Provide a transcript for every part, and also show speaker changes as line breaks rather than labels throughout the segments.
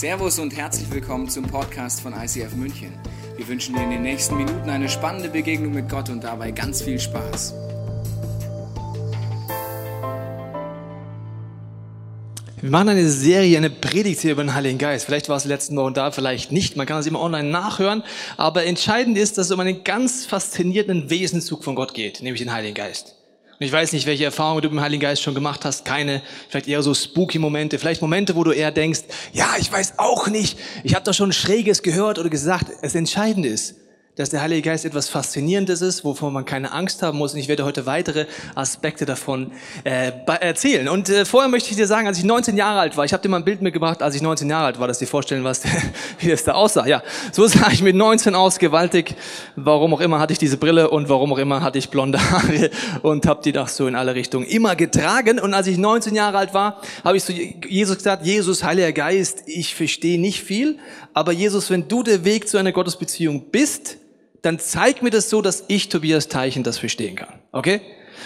Servus und herzlich willkommen zum Podcast von ICF München. Wir wünschen dir in den nächsten Minuten eine spannende Begegnung mit Gott und dabei ganz viel Spaß.
Wir machen eine Serie, eine Predigt hier über den Heiligen Geist. Vielleicht war es letzten Wochen da, vielleicht nicht. Man kann das immer online nachhören. Aber entscheidend ist, dass es um einen ganz faszinierenden Wesenszug von Gott geht, nämlich den Heiligen Geist. Und ich weiß nicht, welche Erfahrungen du mit dem Heiligen Geist schon gemacht hast. Keine, vielleicht eher so spooky Momente, vielleicht Momente, wo du eher denkst, ja, ich weiß auch nicht. Ich habe da schon Schräges gehört oder gesagt. Das Entscheidende ist, dass der Heilige Geist etwas Faszinierendes ist, wovon man keine Angst haben muss. Und ich werde heute weitere Aspekte davon äh, erzählen. Und äh, vorher möchte ich dir sagen, als ich 19 Jahre alt war, ich habe dir mal ein Bild mitgebracht, als ich 19 Jahre alt war, dass dir vorstellen, was, wie das da aussah. Ja, so sah ich mit 19 aus, gewaltig. Warum auch immer hatte ich diese Brille und warum auch immer hatte ich blonde Haare und habe die doch so in alle Richtungen immer getragen. Und als ich 19 Jahre alt war, habe ich zu Jesus gesagt, Jesus, Heiliger Geist, ich verstehe nicht viel, aber Jesus, wenn du der Weg zu einer Gottesbeziehung bist, dann zeig mir das so, dass ich, Tobias Teichen, das verstehen kann. Okay?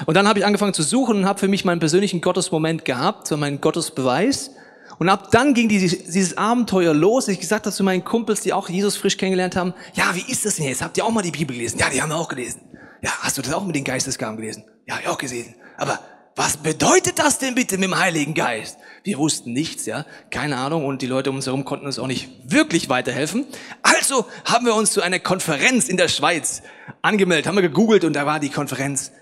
Und dann habe ich angefangen zu suchen und habe für mich meinen persönlichen Gottesmoment gehabt, so meinen Gottesbeweis. Und ab dann ging dieses, dieses Abenteuer los. Ich gesagt habe zu meinen Kumpels, die auch Jesus frisch kennengelernt haben, ja, wie ist das denn jetzt? Habt ihr auch mal die Bibel gelesen? Ja, die haben wir auch gelesen. Ja, hast du das auch mit den Geistesgaben gelesen? Ja, ich auch gelesen. Aber was bedeutet das denn bitte mit dem Heiligen Geist? Wir wussten nichts, ja, keine Ahnung und die Leute um uns herum konnten uns auch nicht wirklich weiterhelfen. Also haben wir uns zu einer Konferenz in der Schweiz angemeldet, haben wir gegoogelt und da war die Konferenz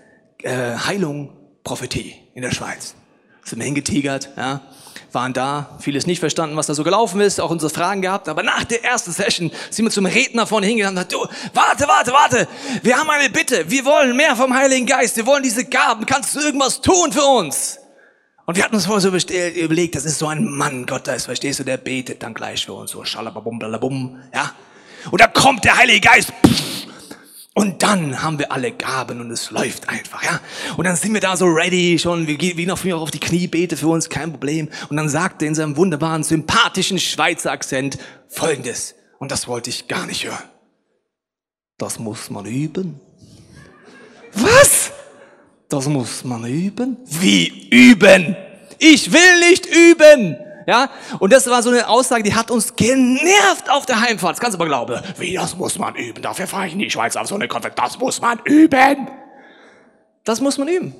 äh, Heilung, Prophetie in der Schweiz. Sind wir hingetigert, ja, waren da, vieles nicht verstanden, was da so gelaufen ist, auch unsere Fragen gehabt, aber nach der ersten Session sind wir zum Redner vorne hingegangen und gesagt, du, warte, warte, warte, wir haben eine Bitte, wir wollen mehr vom Heiligen Geist, wir wollen diese Gaben, kannst du irgendwas tun für uns? Und wir hatten uns vorher so überlegt, das ist so ein Mann Gottes, verstehst du, der betet dann gleich für uns, so schalababum, blalabum, ja. Und da kommt der Heilige Geist, pff, und dann haben wir alle Gaben und es läuft einfach, ja. Und dann sind wir da so ready schon, wir gehen wie noch auf die Knie, bete für uns, kein Problem. Und dann sagt er in seinem wunderbaren, sympathischen Schweizer Akzent Folgendes. Und das wollte ich gar nicht hören. Das muss man üben. Was? Das muss man üben? Wie üben? Ich will nicht üben. Ja? Und das war so eine Aussage, die hat uns genervt auf der Heimfahrt. Das kannst du mal glauben. Wie, das muss man üben. Dafür fahre ich in die Schweiz auf so eine Konferenz. Das muss man üben. Das muss man üben.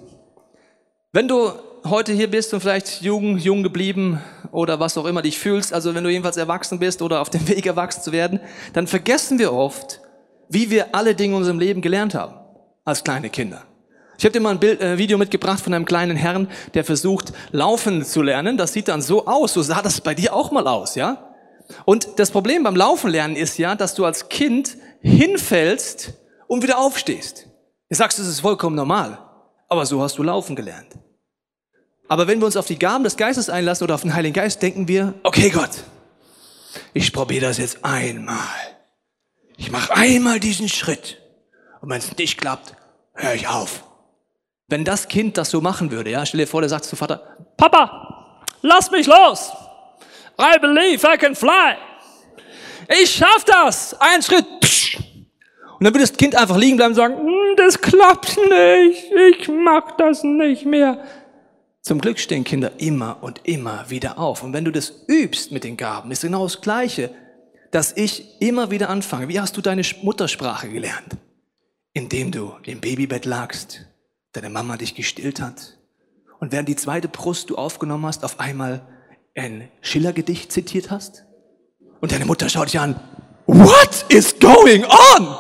Wenn du heute hier bist und vielleicht jung, jung geblieben oder was auch immer dich fühlst, also wenn du jedenfalls erwachsen bist oder auf dem Weg erwachsen zu werden, dann vergessen wir oft, wie wir alle Dinge in unserem Leben gelernt haben. Als kleine Kinder. Ich habe dir mal ein Bild, äh, Video mitgebracht von einem kleinen Herrn, der versucht, laufen zu lernen. Das sieht dann so aus. So sah das bei dir auch mal aus, ja? Und das Problem beim Laufen lernen ist ja, dass du als Kind hinfällst und wieder aufstehst. Du sagst, das ist vollkommen normal. Aber so hast du laufen gelernt. Aber wenn wir uns auf die Gaben des Geistes einlassen oder auf den Heiligen Geist, denken wir, okay Gott, ich probiere das jetzt einmal. Ich mache einmal diesen Schritt. Und wenn es nicht klappt, höre ich auf. Wenn das Kind das so machen würde, ja, stell dir vor, der sagt zu Vater, Papa, lass mich los. I believe I can fly. Ich schaff das. Ein Schritt. Und dann würde das Kind einfach liegen bleiben und sagen, hm, das klappt nicht. Ich mag das nicht mehr. Zum Glück stehen Kinder immer und immer wieder auf. Und wenn du das übst mit den Gaben, ist genau das Gleiche, dass ich immer wieder anfange. Wie hast du deine Muttersprache gelernt? Indem du im Babybett lagst, deine Mama dich gestillt hat und während die zweite Brust du aufgenommen hast, auf einmal ein Schillergedicht zitiert hast? Und deine Mutter schaut dich an. What is going on?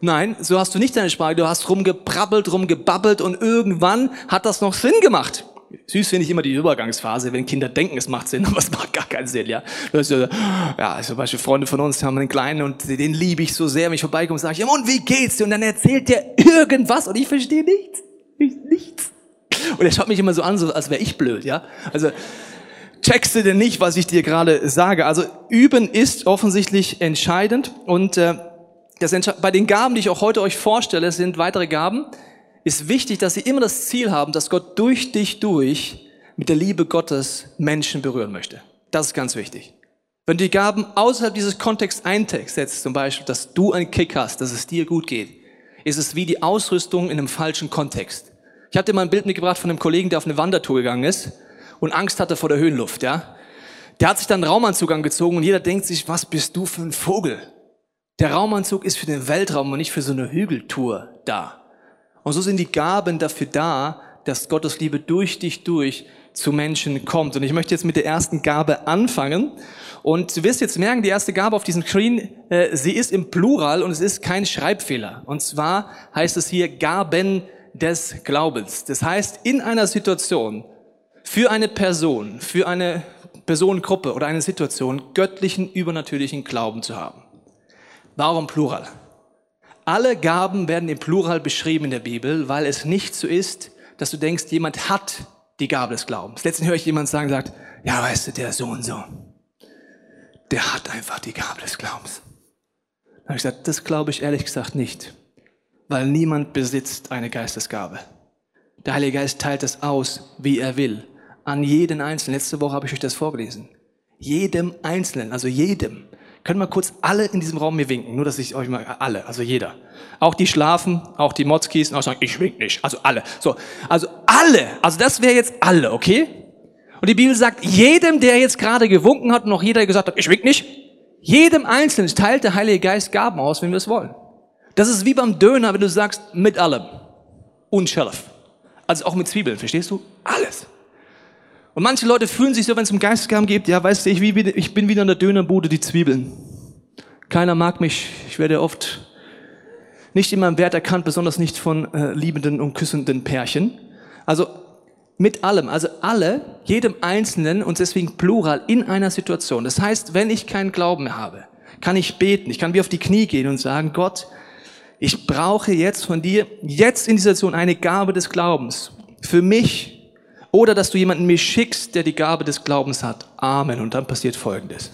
Nein, so hast du nicht deine Sprache. Du hast rumgeprabbelt, rumgebabbelt und irgendwann hat das noch Sinn gemacht. Süß finde ich immer die Übergangsphase, wenn Kinder denken, es macht Sinn, aber es macht gar keinen Sinn, ja. Ja, zum Beispiel Freunde von uns haben einen Kleinen und den liebe ich so sehr, wenn ich vorbeikomme, sage ich, ja, und wie geht's dir? Und dann erzählt der irgendwas und ich verstehe nichts. Nichts. Und er schaut mich immer so an, so als wäre ich blöd, ja. Also, checkst du denn nicht, was ich dir gerade sage? Also, üben ist offensichtlich entscheidend und äh, das bei den Gaben, die ich auch heute euch vorstelle, sind weitere Gaben, ist wichtig, dass sie immer das Ziel haben, dass Gott durch dich durch mit der Liebe Gottes Menschen berühren möchte. Das ist ganz wichtig. Wenn du die Gaben außerhalb dieses Kontexts einsetzt, zum Beispiel, dass du einen Kick hast, dass es dir gut geht, ist es wie die Ausrüstung in einem falschen Kontext. Ich hatte mal ein Bild mitgebracht von einem Kollegen, der auf eine Wandertour gegangen ist und Angst hatte vor der Höhenluft, ja. der hat sich dann einen Raumanzug angezogen und jeder denkt sich, was bist du für ein Vogel? Der Raumanzug ist für den Weltraum und nicht für so eine Hügeltour da. Und so sind die Gaben dafür da, dass Gottes Liebe durch dich durch zu Menschen kommt. Und ich möchte jetzt mit der ersten Gabe anfangen. Und du wirst jetzt merken, die erste Gabe auf diesem Screen, äh, sie ist im Plural und es ist kein Schreibfehler. Und zwar heißt es hier Gaben des Glaubens. Das heißt, in einer Situation, für eine Person, für eine Personengruppe oder eine Situation göttlichen, übernatürlichen Glauben zu haben. Warum Plural? Alle Gaben werden im Plural beschrieben in der Bibel, weil es nicht so ist, dass du denkst, jemand hat die Gabe des Glaubens. Letztens höre ich jemand sagen, sagt, ja, weißt du, der so und so, der hat einfach die Gabe des Glaubens. Dann habe ich gesagt, das glaube ich ehrlich gesagt nicht, weil niemand besitzt eine Geistesgabe. Der Heilige Geist teilt es aus, wie er will, an jeden Einzelnen. Letzte Woche habe ich euch das vorgelesen. Jedem Einzelnen, also jedem. Können wir kurz alle in diesem Raum mir winken? Nur, dass ich euch mal, alle, also jeder. Auch die schlafen, auch die Motzkis, und auch sagen, ich wink nicht. Also alle. So. Also alle. Also das wäre jetzt alle, okay? Und die Bibel sagt, jedem, der jetzt gerade gewunken hat und noch jeder gesagt hat, ich wink nicht, jedem Einzelnen teilt der Heilige Geist Gaben aus, wenn wir es wollen. Das ist wie beim Döner, wenn du sagst, mit allem. Und Scharf. Also auch mit Zwiebeln, verstehst du? Alles. Und manche Leute fühlen sich so, wenn es um Geistesgaben geht, ja, weißt du, ich, ich bin wieder in der Dönerbude, die Zwiebeln. Keiner mag mich, ich werde oft nicht in meinem Wert erkannt, besonders nicht von äh, liebenden und küssenden Pärchen. Also mit allem, also alle, jedem Einzelnen und deswegen plural in einer Situation. Das heißt, wenn ich keinen Glauben mehr habe, kann ich beten, ich kann wie auf die Knie gehen und sagen, Gott, ich brauche jetzt von dir, jetzt in dieser Situation eine Gabe des Glaubens. Für mich, oder dass du jemanden mir schickst, der die Gabe des Glaubens hat. Amen. Und dann passiert Folgendes.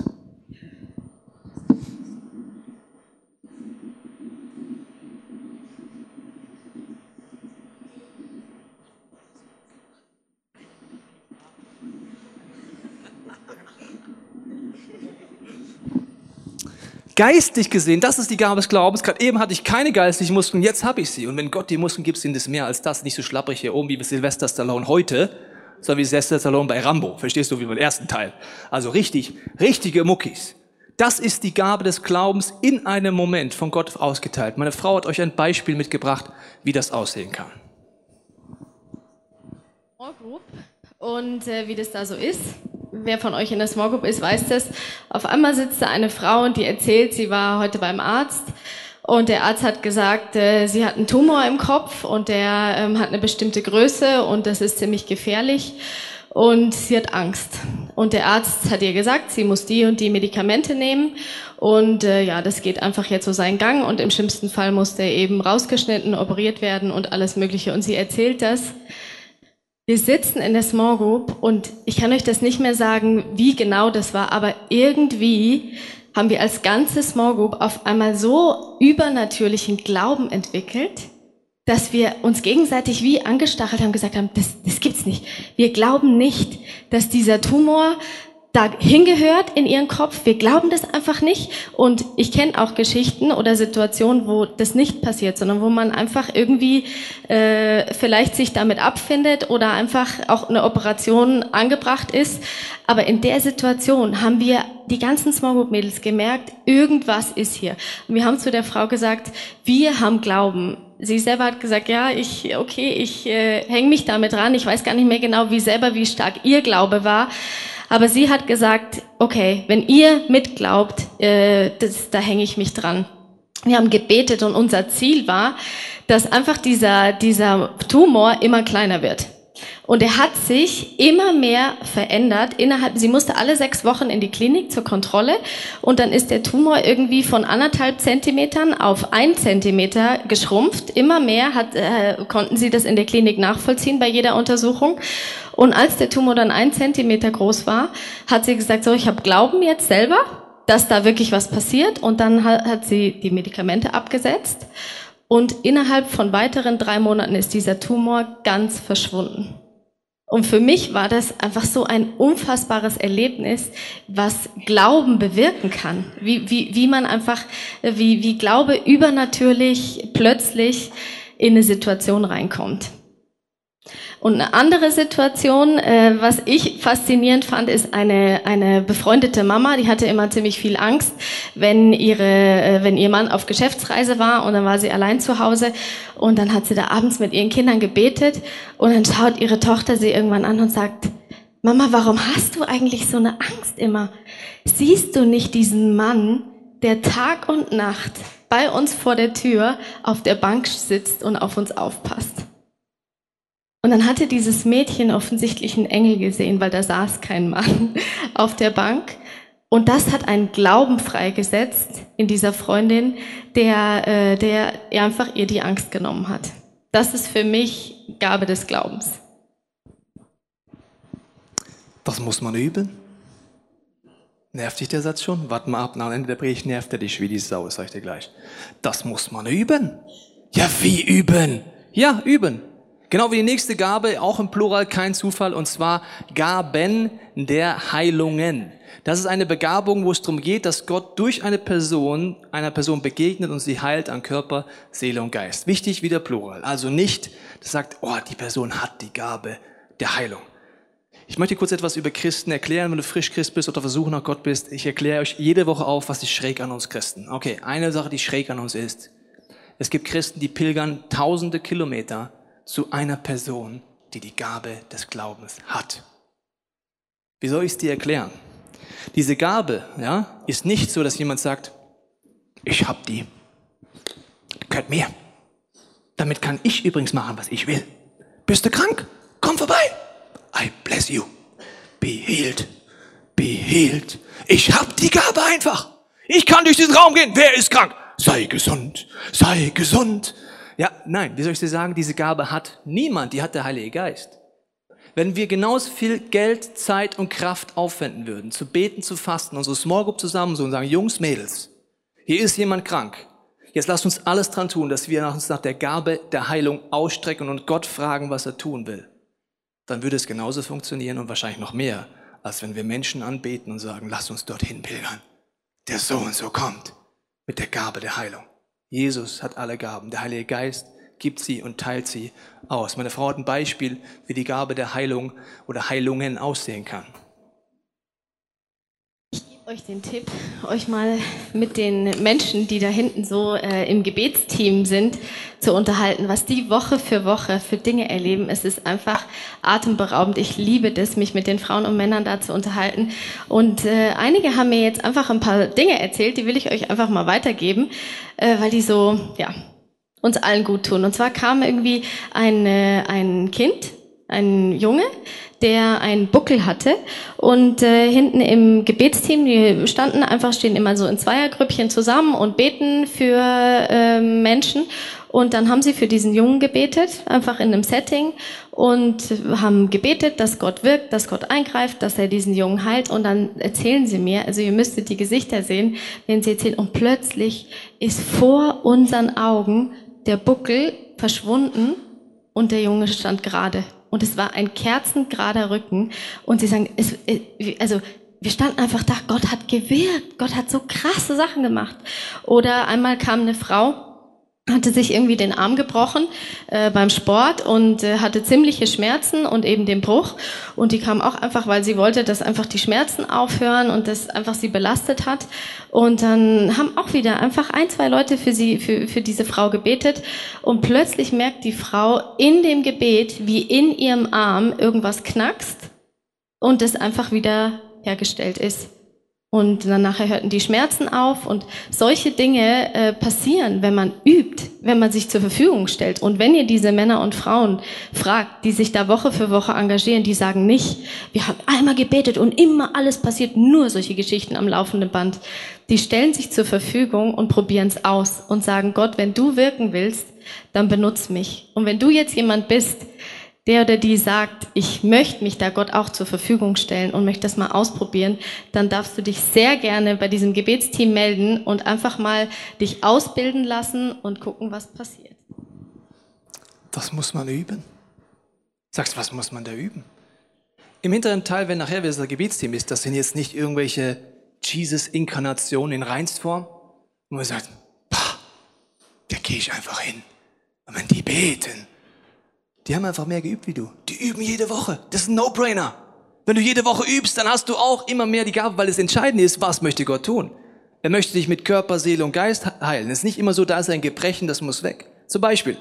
Geistig gesehen, das ist die Gabe des Glaubens. Gerade eben hatte ich keine geistlichen Muskeln, jetzt habe ich sie. Und wenn Gott die Muskeln gibt, sind es mehr als das. Nicht so schlapprig hier oben wie Sylvester Stallone heute, sondern wie Sylvester Stallone bei Rambo. Verstehst du, wie beim ersten Teil. Also richtig, richtige Muckis. Das ist die Gabe des Glaubens in einem Moment von Gott ausgeteilt. Meine Frau hat euch ein Beispiel mitgebracht, wie das aussehen kann.
Und äh, wie das da so ist wer von euch in der Small Group ist, weiß das. Auf einmal sitzt da eine Frau und die erzählt, sie war heute beim Arzt und der Arzt hat gesagt, äh, sie hat einen Tumor im Kopf und der ähm, hat eine bestimmte Größe und das ist ziemlich gefährlich und sie hat Angst. Und der Arzt hat ihr gesagt, sie muss die und die Medikamente nehmen und äh, ja, das geht einfach jetzt so seinen Gang und im schlimmsten Fall muss der eben rausgeschnitten, operiert werden und alles Mögliche. Und sie erzählt das wir sitzen in der Small Group und ich kann euch das nicht mehr sagen, wie genau das war, aber irgendwie haben wir als ganze Small Group auf einmal so übernatürlichen Glauben entwickelt, dass wir uns gegenseitig wie angestachelt haben, gesagt haben, das, das gibt's nicht. Wir glauben nicht, dass dieser Tumor da hingehört in ihren Kopf. Wir glauben das einfach nicht. Und ich kenne auch Geschichten oder Situationen, wo das nicht passiert, sondern wo man einfach irgendwie äh, vielleicht sich damit abfindet oder einfach auch eine Operation angebracht ist. Aber in der Situation haben wir die ganzen Small Group Mädels gemerkt, irgendwas ist hier. Und wir haben zu der Frau gesagt, wir haben Glauben. Sie selber hat gesagt, ja, ich, okay, ich äh, hänge mich damit ran. Ich weiß gar nicht mehr genau, wie selber, wie stark ihr Glaube war. Aber sie hat gesagt, okay, wenn ihr mitglaubt, äh, das, da hänge ich mich dran. Wir haben gebetet und unser Ziel war, dass einfach dieser, dieser Tumor immer kleiner wird. Und er hat sich immer mehr verändert. Innerhalb, sie musste alle sechs Wochen in die Klinik zur Kontrolle und dann ist der Tumor irgendwie von anderthalb Zentimetern auf ein Zentimeter geschrumpft. Immer mehr hat, äh, konnten sie das in der Klinik nachvollziehen bei jeder Untersuchung. Und als der Tumor dann ein Zentimeter groß war, hat sie gesagt, so, ich habe Glauben jetzt selber, dass da wirklich was passiert. Und dann hat, hat sie die Medikamente abgesetzt. Und innerhalb von weiteren drei Monaten ist dieser Tumor ganz verschwunden. Und für mich war das einfach so ein unfassbares Erlebnis, was Glauben bewirken kann. Wie, wie, wie man einfach, wie, wie Glaube übernatürlich plötzlich in eine Situation reinkommt. Und eine andere Situation, äh, was ich faszinierend fand, ist eine, eine befreundete Mama, die hatte immer ziemlich viel Angst, wenn, ihre, äh, wenn ihr Mann auf Geschäftsreise war und dann war sie allein zu Hause und dann hat sie da abends mit ihren Kindern gebetet und dann schaut ihre Tochter sie irgendwann an und sagt, Mama, warum hast du eigentlich so eine Angst immer? Siehst du nicht diesen Mann, der Tag und Nacht bei uns vor der Tür auf der Bank sitzt und auf uns aufpasst? Und dann hatte dieses Mädchen offensichtlich einen Engel gesehen, weil da saß kein Mann auf der Bank. Und das hat einen Glauben freigesetzt in dieser Freundin, der, äh, der einfach ihr die Angst genommen hat. Das ist für mich Gabe des Glaubens.
Das muss man üben. Nervt dich der Satz schon? Warte mal ab, nach Ende der Predigt nervt er dich wie die Sau, sag ich dir gleich. Das muss man üben. Ja, wie üben? Ja, üben. Genau wie die nächste Gabe, auch im Plural kein Zufall, und zwar Gaben der Heilungen. Das ist eine Begabung, wo es darum geht, dass Gott durch eine Person, einer Person begegnet und sie heilt an Körper, Seele und Geist. Wichtig wie der Plural. Also nicht, das sagt, oh, die Person hat die Gabe der Heilung. Ich möchte kurz etwas über Christen erklären, wenn du frisch Christ bist oder versuchen nach Gott bist. Ich erkläre euch jede Woche auf, was ist schräg an uns Christen. Okay, eine Sache, die schräg an uns ist. Es gibt Christen, die pilgern tausende Kilometer zu einer Person, die die Gabe des Glaubens hat. Wie soll ich es dir erklären? Diese Gabe, ja, ist nicht so, dass jemand sagt, ich hab die, gehört mir. Damit kann ich übrigens machen, was ich will. Bist du krank? Komm vorbei. I bless you. Be healed. Be healed. Ich hab die Gabe einfach. Ich kann durch diesen Raum gehen. Wer ist krank? Sei gesund. Sei gesund. Ja, nein, wie soll ich dir sagen, diese Gabe hat niemand, die hat der Heilige Geist. Wenn wir genauso viel Geld, Zeit und Kraft aufwenden würden, zu beten, zu fasten, unsere Small Group zusammen so und sagen, Jungs, Mädels, hier ist jemand krank. Jetzt lasst uns alles dran tun, dass wir uns nach der Gabe der Heilung ausstrecken und Gott fragen, was er tun will. Dann würde es genauso funktionieren und wahrscheinlich noch mehr, als wenn wir Menschen anbeten und sagen, lass uns dorthin pilgern. Der so und so kommt mit der Gabe der Heilung. Jesus hat alle Gaben. Der Heilige Geist gibt sie und teilt sie aus. Meine Frau hat ein Beispiel, wie die Gabe der Heilung oder Heilungen aussehen kann.
Euch den Tipp, euch mal mit den Menschen, die da hinten so äh, im Gebetsteam sind, zu unterhalten, was die Woche für Woche für Dinge erleben. Es ist einfach atemberaubend. Ich liebe das, mich mit den Frauen und Männern da zu unterhalten. Und äh, einige haben mir jetzt einfach ein paar Dinge erzählt, die will ich euch einfach mal weitergeben, äh, weil die so, ja, uns allen gut tun. Und zwar kam irgendwie ein, äh, ein Kind, ein Junge, der einen Buckel hatte. Und äh, hinten im Gebetsteam, die standen einfach, stehen immer so in Zweiergrüppchen zusammen und beten für äh, Menschen. Und dann haben sie für diesen Jungen gebetet, einfach in einem Setting und haben gebetet, dass Gott wirkt, dass Gott eingreift, dass er diesen Jungen heilt. Und dann erzählen sie mir, also ihr müsstet die Gesichter sehen, wenn sie erzählen und plötzlich ist vor unseren Augen der Buckel verschwunden und der Junge stand gerade und es war ein kerzengerader Rücken. Und sie sagen, es, äh, also wir standen einfach da, Gott hat gewirkt, Gott hat so krasse Sachen gemacht. Oder einmal kam eine Frau, hatte sich irgendwie den Arm gebrochen äh, beim Sport und äh, hatte ziemliche Schmerzen und eben den Bruch. Und die kam auch einfach, weil sie wollte, dass einfach die Schmerzen aufhören und das einfach sie belastet hat. Und dann haben auch wieder einfach ein, zwei Leute für sie, für, für diese Frau gebetet. Und plötzlich merkt die Frau in dem Gebet, wie in ihrem Arm irgendwas knackst und es einfach wieder hergestellt ist. Und dann nachher hörten die Schmerzen auf und solche Dinge äh, passieren, wenn man übt, wenn man sich zur Verfügung stellt. Und wenn ihr diese Männer und Frauen fragt, die sich da Woche für Woche engagieren, die sagen nicht, wir haben einmal gebetet und immer alles passiert, nur solche Geschichten am laufenden Band. Die stellen sich zur Verfügung und probieren es aus und sagen, Gott, wenn du wirken willst, dann benutz mich. Und wenn du jetzt jemand bist, der oder die sagt, ich möchte mich da Gott auch zur Verfügung stellen und möchte das mal ausprobieren, dann darfst du dich sehr gerne bei diesem Gebetsteam melden und einfach mal dich ausbilden lassen und gucken, was passiert.
Das muss man üben. Sagst, was muss man da üben? Im hinteren Teil, wenn nachher wieder das Gebetsteam ist, das sind jetzt nicht irgendwelche Jesus-Inkarnationen in Reinsform, wo man sagt, da gehe ich einfach hin. Und wenn die beten, die haben einfach mehr geübt wie du. Die üben jede Woche. Das ist ein No-Brainer. Wenn du jede Woche übst, dann hast du auch immer mehr die Gabe, weil es entscheidend ist, was möchte Gott tun. Er möchte dich mit Körper, Seele und Geist heilen. Es ist nicht immer so, da ist ein Gebrechen, das muss weg. Zum Beispiel,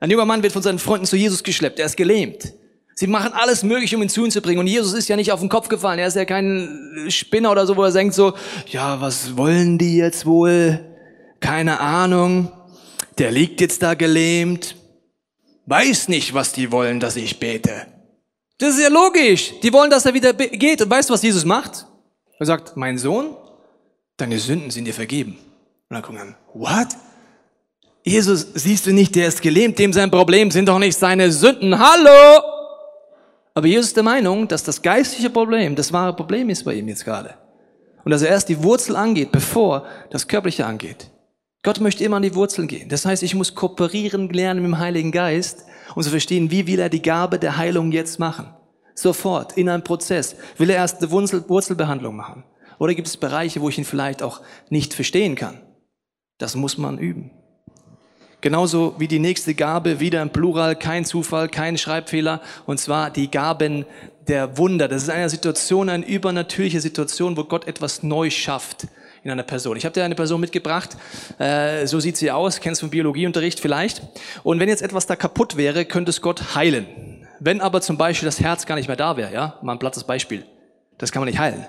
ein junger Mann wird von seinen Freunden zu Jesus geschleppt, er ist gelähmt. Sie machen alles mögliche, um ihn zu ihm zu bringen. Und Jesus ist ja nicht auf den Kopf gefallen. Er ist ja kein Spinner oder so, wo er denkt so, ja, was wollen die jetzt wohl? Keine Ahnung. Der liegt jetzt da gelähmt. Weiß nicht, was die wollen, dass ich bete. Das ist ja logisch. Die wollen, dass er wieder geht. Und weißt du, was Jesus macht? Er sagt, mein Sohn, deine Sünden sind dir vergeben. Und dann wir an, what? Jesus, siehst du nicht, der ist gelähmt, dem sein Problem sind doch nicht seine Sünden. Hallo! Aber Jesus ist der Meinung, dass das geistliche Problem das wahre Problem ist bei ihm jetzt gerade. Und dass er erst die Wurzel angeht, bevor das Körperliche angeht. Gott möchte immer an die Wurzeln gehen. Das heißt, ich muss kooperieren lernen mit dem Heiligen Geist, um zu verstehen, wie will er die Gabe der Heilung jetzt machen. Sofort, in einem Prozess. Will er erst eine Wurzelbehandlung machen? Oder gibt es Bereiche, wo ich ihn vielleicht auch nicht verstehen kann? Das muss man üben. Genauso wie die nächste Gabe, wieder im Plural, kein Zufall, kein Schreibfehler, und zwar die Gaben der Wunder. Das ist eine Situation, eine übernatürliche Situation, wo Gott etwas neu schafft in einer Person. Ich habe dir eine Person mitgebracht, äh, so sieht sie aus, kennst du vom Biologieunterricht vielleicht. Und wenn jetzt etwas da kaputt wäre, könnte es Gott heilen. Wenn aber zum Beispiel das Herz gar nicht mehr da wäre, ja, mal ein plattes Beispiel, das kann man nicht heilen.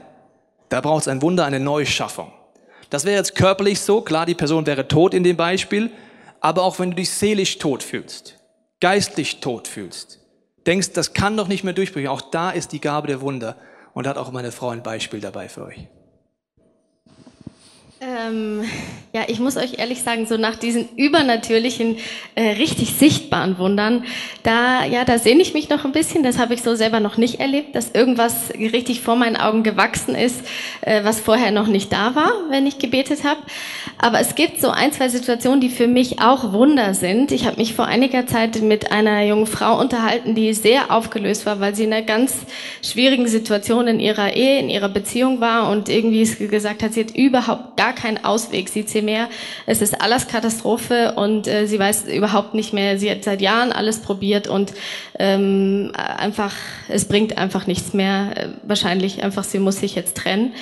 Da braucht es ein Wunder, eine Neuschaffung. Das wäre jetzt körperlich so, klar, die Person wäre tot in dem Beispiel, aber auch wenn du dich seelisch tot fühlst, geistlich tot fühlst, denkst, das kann doch nicht mehr durchbrechen, auch da ist die Gabe der Wunder. Und da hat auch meine Frau ein Beispiel dabei für euch.
Ähm, ja, ich muss euch ehrlich sagen, so nach diesen übernatürlichen, äh, richtig sichtbaren Wundern, da, ja, da sehne ich mich noch ein bisschen. Das habe ich so selber noch nicht erlebt, dass irgendwas richtig vor meinen Augen gewachsen ist, äh, was vorher noch nicht da war, wenn ich gebetet habe. Aber es gibt so ein, zwei Situationen, die für mich auch Wunder sind. Ich habe mich vor einiger Zeit mit einer jungen Frau unterhalten, die sehr aufgelöst war, weil sie in einer ganz schwierigen Situation in ihrer Ehe, in ihrer Beziehung war und irgendwie gesagt hat, sie hat überhaupt gar gar keinen Ausweg. Sie sieht mehr, es ist alles Katastrophe und äh, sie weiß überhaupt nicht mehr, sie hat seit Jahren alles probiert und ähm, einfach, es bringt einfach nichts mehr. Äh, wahrscheinlich einfach, sie muss sich jetzt trennen.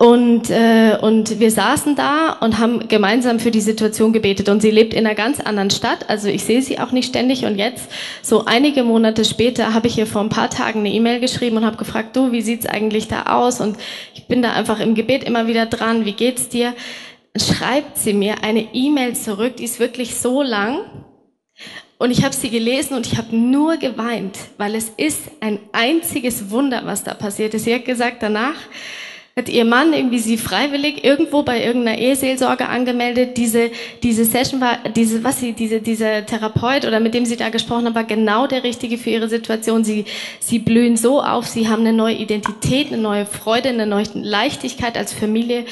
Und, äh, und wir saßen da und haben gemeinsam für die Situation gebetet. Und sie lebt in einer ganz anderen Stadt. Also ich sehe sie auch nicht ständig. Und jetzt, so einige Monate später, habe ich ihr vor ein paar Tagen eine E-Mail geschrieben und habe gefragt, du, wie sieht's eigentlich da aus? Und ich bin da einfach im Gebet immer wieder dran. Wie geht's dir? Schreibt sie mir eine E-Mail zurück, die ist wirklich so lang. Und ich habe sie gelesen und ich habe nur geweint, weil es ist ein einziges Wunder, was da passiert ist. Sie hat gesagt danach, hat ihr Mann irgendwie sie freiwillig irgendwo bei irgendeiner Eheseelsorge angemeldet. Diese, diese Session war, diese, was sie, diese, dieser Therapeut oder mit dem sie da gesprochen haben, war genau der richtige für ihre Situation. Sie, sie blühen so auf, sie haben eine neue Identität, eine neue Freude, eine neue Leichtigkeit als Familie.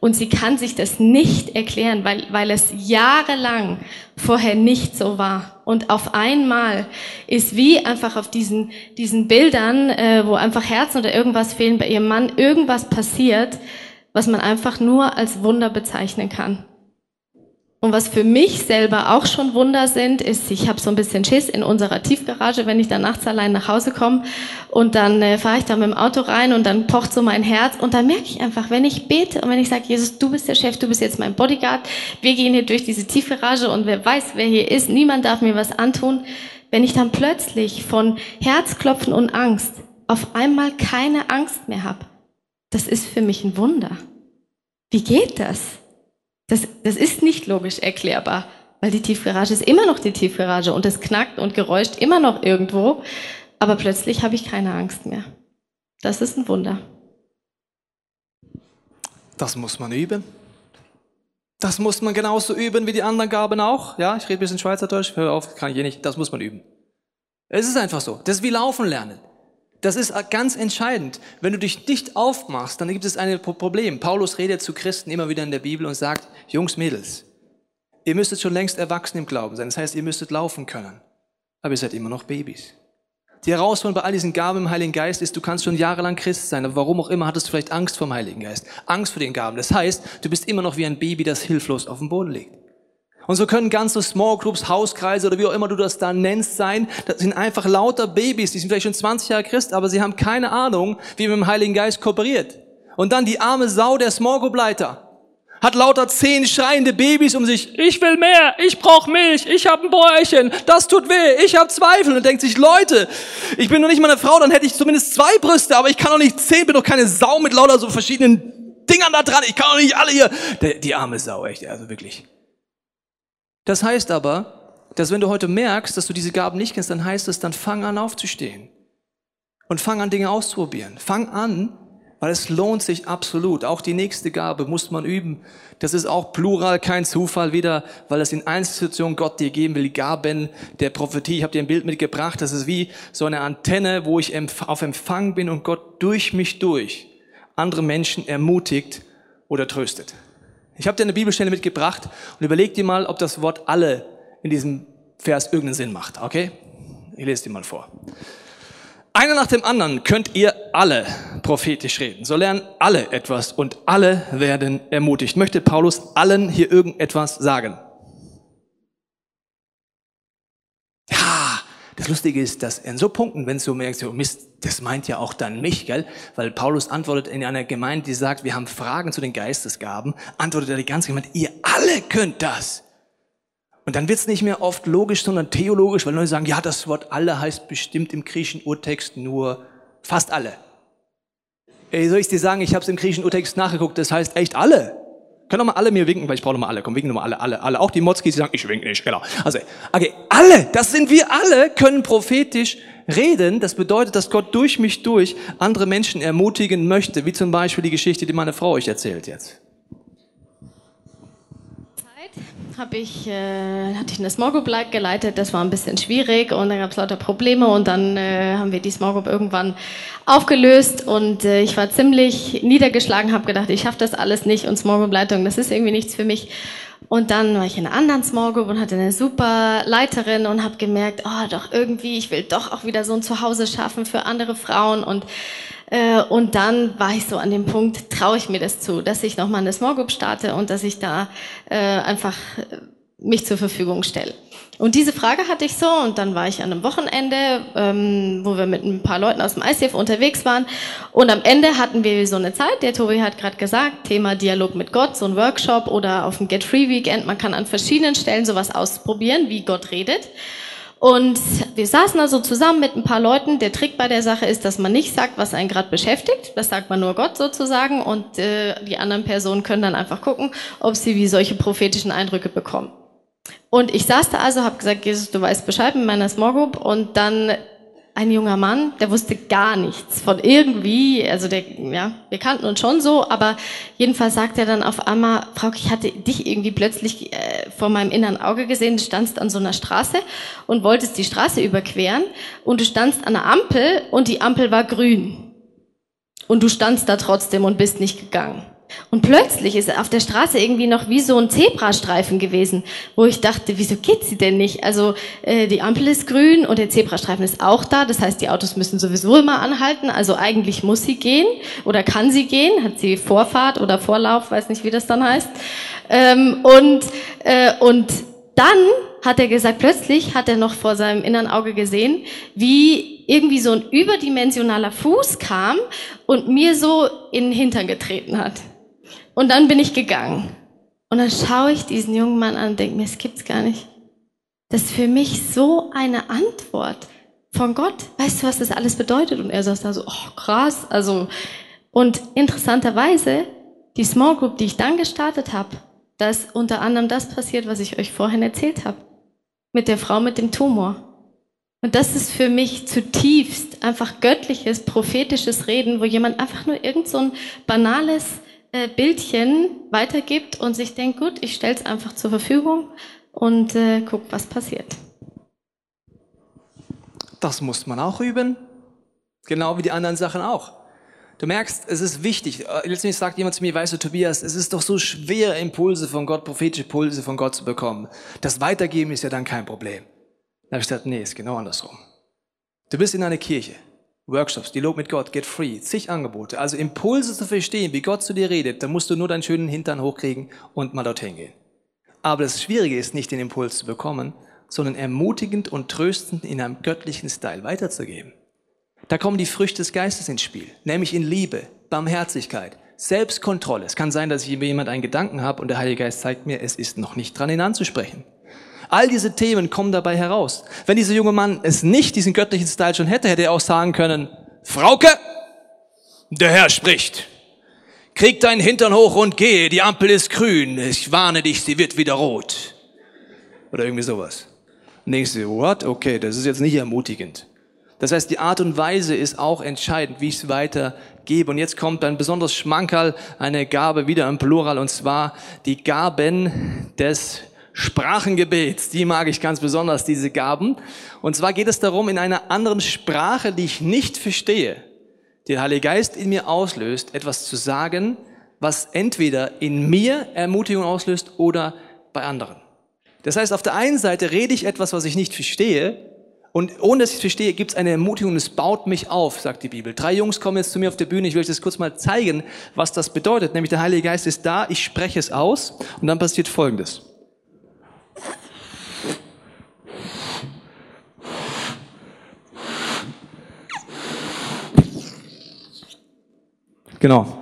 Und sie kann sich das nicht erklären, weil, weil es jahrelang vorher nicht so war. Und auf einmal ist wie einfach auf diesen, diesen Bildern, äh, wo einfach Herzen oder irgendwas fehlen bei ihrem Mann, irgendwas passiert, was man einfach nur als Wunder bezeichnen kann. Und was für mich selber auch schon Wunder sind, ist, ich habe so ein bisschen Schiss in unserer Tiefgarage, wenn ich dann nachts allein nach Hause komme. Und dann äh, fahre ich da mit dem Auto rein und dann pocht so mein Herz. Und dann merke ich einfach, wenn ich bete und wenn ich sage, Jesus, du bist der Chef, du bist jetzt mein Bodyguard, wir gehen hier durch diese Tiefgarage und wer weiß, wer hier ist, niemand darf mir was antun, wenn ich dann plötzlich von Herzklopfen und Angst auf einmal keine Angst mehr habe, das ist für mich ein Wunder. Wie geht das? Das, das ist nicht logisch erklärbar, weil die Tiefgarage ist immer noch die Tiefgarage und es knackt und geräuscht immer noch irgendwo, aber plötzlich habe ich keine Angst mehr. Das ist ein Wunder.
Das muss man üben. Das muss man genauso üben wie die anderen Gaben auch. Ja, ich rede ein bisschen Schweizerdeutsch, hör auf, kann ich eh nicht. Das muss man üben. Es ist einfach so. Das ist wie Laufen lernen. Das ist ganz entscheidend. Wenn du dich nicht aufmachst, dann gibt es ein Problem. Paulus redet zu Christen immer wieder in der Bibel und sagt, Jungs, Mädels, ihr müsstet schon längst erwachsen im Glauben sein. Das heißt, ihr müsstet laufen können. Aber ihr seid immer noch Babys. Die Herausforderung bei all diesen Gaben im Heiligen Geist ist, du kannst schon jahrelang Christ sein, aber warum auch immer hattest du vielleicht Angst vor dem Heiligen Geist. Angst vor den Gaben. Das heißt, du bist immer noch wie ein Baby, das hilflos auf dem Boden liegt. Und so können ganze Small Groups, Hauskreise oder wie auch immer du das da nennst sein. Das sind einfach lauter Babys, die sind vielleicht schon 20 Jahre Christ, aber sie haben keine Ahnung, wie man mit dem Heiligen Geist kooperiert. Und dann die arme Sau der Small Group Leiter hat lauter zehn schreiende Babys um sich. Ich will mehr, ich brauch Milch, ich habe ein Bäuerchen, das tut weh, ich habe Zweifel und denkt sich, Leute, ich bin noch nicht mal eine Frau, dann hätte ich zumindest zwei Brüste, aber ich kann doch nicht zehn, bin doch keine Sau mit lauter so verschiedenen Dingern da dran, ich kann doch nicht alle hier. Die, die arme Sau, echt, also wirklich. Das heißt aber, dass wenn du heute merkst, dass du diese Gaben nicht kennst, dann heißt es, dann fang an aufzustehen. Und fang an, Dinge auszuprobieren. Fang an, weil es lohnt sich absolut. Auch die nächste Gabe muss man üben. Das ist auch plural, kein Zufall wieder, weil es in Institutionen Gott dir geben will. Die Gaben der Prophetie. Ich habe dir ein Bild mitgebracht. Das ist wie so eine Antenne, wo ich auf Empfang bin und Gott durch mich durch andere Menschen ermutigt oder tröstet. Ich habe dir eine Bibelstelle mitgebracht und überleg dir mal, ob das Wort alle in diesem Vers irgendeinen Sinn macht. Okay? Ich lese dir mal vor. Einer nach dem anderen könnt ihr alle prophetisch reden. So lernen alle etwas und alle werden ermutigt. Möchte Paulus allen hier irgendetwas sagen? Ja, das Lustige ist, dass in so Punkten, wenn du merkst, oh Mist, das meint ja auch dann mich, gell? Weil Paulus antwortet in einer Gemeinde, die sagt, wir haben Fragen zu den Geistesgaben, antwortet er die ganze Gemeinde, ihr alle könnt das. Und dann wird es nicht mehr oft logisch, sondern theologisch, weil Leute sagen, ja, das Wort alle heißt bestimmt im griechischen Urtext nur fast alle. Ey, soll ich dir sagen, ich habe es im griechischen Urtext nachgeguckt, das heißt echt alle. Können doch mal alle mir winken, weil ich brauche noch mal alle. Komm, winken noch mal alle, alle, alle. Auch die Motzkis, die sagen, ich wink nicht, genau. Also, okay, alle, das sind wir alle, können prophetisch reden. Das bedeutet, dass Gott durch mich durch andere Menschen ermutigen möchte, wie zum Beispiel die Geschichte, die meine Frau euch erzählt jetzt.
Habe ich, äh, hatte ich eine Small Group geleitet, das war ein bisschen schwierig und dann gab es lauter Probleme und dann äh, haben wir die Small Group irgendwann aufgelöst und äh, ich war ziemlich niedergeschlagen, habe gedacht, ich schaffe das alles nicht und Small Group Leitung, das ist irgendwie nichts für mich. Und dann war ich in einer anderen Small Group und hatte eine super Leiterin und habe gemerkt, oh, doch irgendwie, ich will doch auch wieder so ein Zuhause schaffen für andere Frauen und äh, und dann war ich so an dem Punkt, traue ich mir das zu, dass ich nochmal eine Small Group starte und dass ich da äh, einfach äh, mich zur Verfügung stelle. Und diese Frage hatte ich so und dann war ich an einem Wochenende, ähm, wo wir mit ein paar Leuten aus dem ICF unterwegs waren und am Ende hatten wir so eine Zeit, der Tobi hat gerade gesagt, Thema Dialog mit Gott, so ein Workshop oder auf dem Get Free Weekend, man kann an verschiedenen Stellen sowas ausprobieren, wie Gott redet. Und wir saßen also zusammen mit ein paar Leuten. Der Trick bei der Sache ist, dass man nicht sagt, was einen gerade beschäftigt. Das sagt man nur Gott sozusagen. Und äh, die anderen Personen können dann einfach gucken, ob sie wie solche prophetischen Eindrücke bekommen. Und ich saß da also, habe gesagt, Jesus, du weißt Bescheid mit meiner Small Group. Und dann ein junger Mann, der wusste gar nichts von irgendwie, also der, ja, wir kannten uns schon so, aber jedenfalls sagt er dann auf einmal, Frau, ich hatte dich irgendwie plötzlich äh, vor meinem inneren Auge gesehen, du standst an so einer Straße und wolltest die Straße überqueren und du standst an der Ampel und die Ampel war grün. Und du standst da trotzdem und bist nicht gegangen. Und plötzlich ist auf der Straße irgendwie noch wie so ein Zebrastreifen gewesen, wo ich dachte, wieso geht sie denn nicht? Also äh, die Ampel ist grün und der Zebrastreifen ist auch da. Das heißt, die Autos müssen sowieso immer anhalten. Also eigentlich muss sie gehen oder kann sie gehen. Hat sie Vorfahrt oder Vorlauf, weiß nicht, wie das dann heißt. Ähm, und, äh, und dann hat er gesagt, plötzlich hat er noch vor seinem inneren Auge gesehen, wie irgendwie so ein überdimensionaler Fuß kam und mir so in den Hintern getreten hat. Und dann bin ich gegangen. Und dann schaue ich diesen jungen Mann an und denke mir, es gibt's gar nicht. Das ist für mich so eine Antwort von Gott. Weißt du, was das alles bedeutet? Und er sagt da so, oh krass. Also, und interessanterweise, die Small Group, die ich dann gestartet habe, da ist unter anderem das passiert, was ich euch vorhin erzählt habe. Mit der Frau mit dem Tumor. Und das ist für mich zutiefst einfach göttliches, prophetisches Reden, wo jemand einfach nur irgend so ein banales äh, Bildchen weitergibt und sich denkt, gut, ich stelle es einfach zur Verfügung und äh, guck, was passiert.
Das muss man auch üben, genau wie die anderen Sachen auch. Du merkst, es ist wichtig. Äh, letztendlich sagt jemand zu mir, weißt du, Tobias, es ist doch so schwer, Impulse von Gott, prophetische Impulse von Gott zu bekommen. Das Weitergeben ist ja dann kein Problem. Da habe ich gesagt, nee, ist genau andersrum. Du bist in einer Kirche. Workshops, Dialog mit Gott, Get Free, zig Angebote. Also Impulse zu verstehen, wie Gott zu dir redet, da musst du nur deinen schönen Hintern hochkriegen und mal dorthin gehen. Aber das Schwierige ist nicht, den Impuls zu bekommen, sondern ermutigend und tröstend in einem göttlichen Style weiterzugeben. Da kommen die Früchte des Geistes ins Spiel, nämlich in Liebe, Barmherzigkeit, Selbstkontrolle. Es kann sein, dass ich jemand einen Gedanken habe und der Heilige Geist zeigt mir, es ist noch nicht dran, ihn anzusprechen. All diese Themen kommen dabei heraus. Wenn dieser junge Mann es nicht, diesen göttlichen Style schon hätte, hätte er auch sagen können, Frauke, der Herr spricht. Krieg deinen Hintern hoch und gehe, die Ampel ist grün, ich warne dich, sie wird wieder rot. Oder irgendwie sowas. Du, what? Okay, das ist jetzt nicht ermutigend. Das heißt, die Art und Weise ist auch entscheidend, wie ich es weitergebe. Und jetzt kommt ein besonderes Schmankerl, eine Gabe wieder im Plural, und zwar die Gaben des Sprachengebets. Die mag ich ganz besonders, diese Gaben. Und zwar geht es darum, in einer anderen Sprache, die ich nicht verstehe, der Heilige Geist in mir auslöst, etwas zu sagen, was entweder in mir Ermutigung auslöst oder bei anderen. Das heißt, auf der einen Seite rede ich etwas, was ich nicht verstehe, und ohne dass ich es verstehe, gibt es eine Ermutigung, es baut mich auf, sagt die Bibel. Drei Jungs kommen jetzt zu mir auf der Bühne, ich will euch das kurz mal zeigen, was das bedeutet. Nämlich der Heilige Geist ist da, ich spreche es aus und dann passiert Folgendes. Genau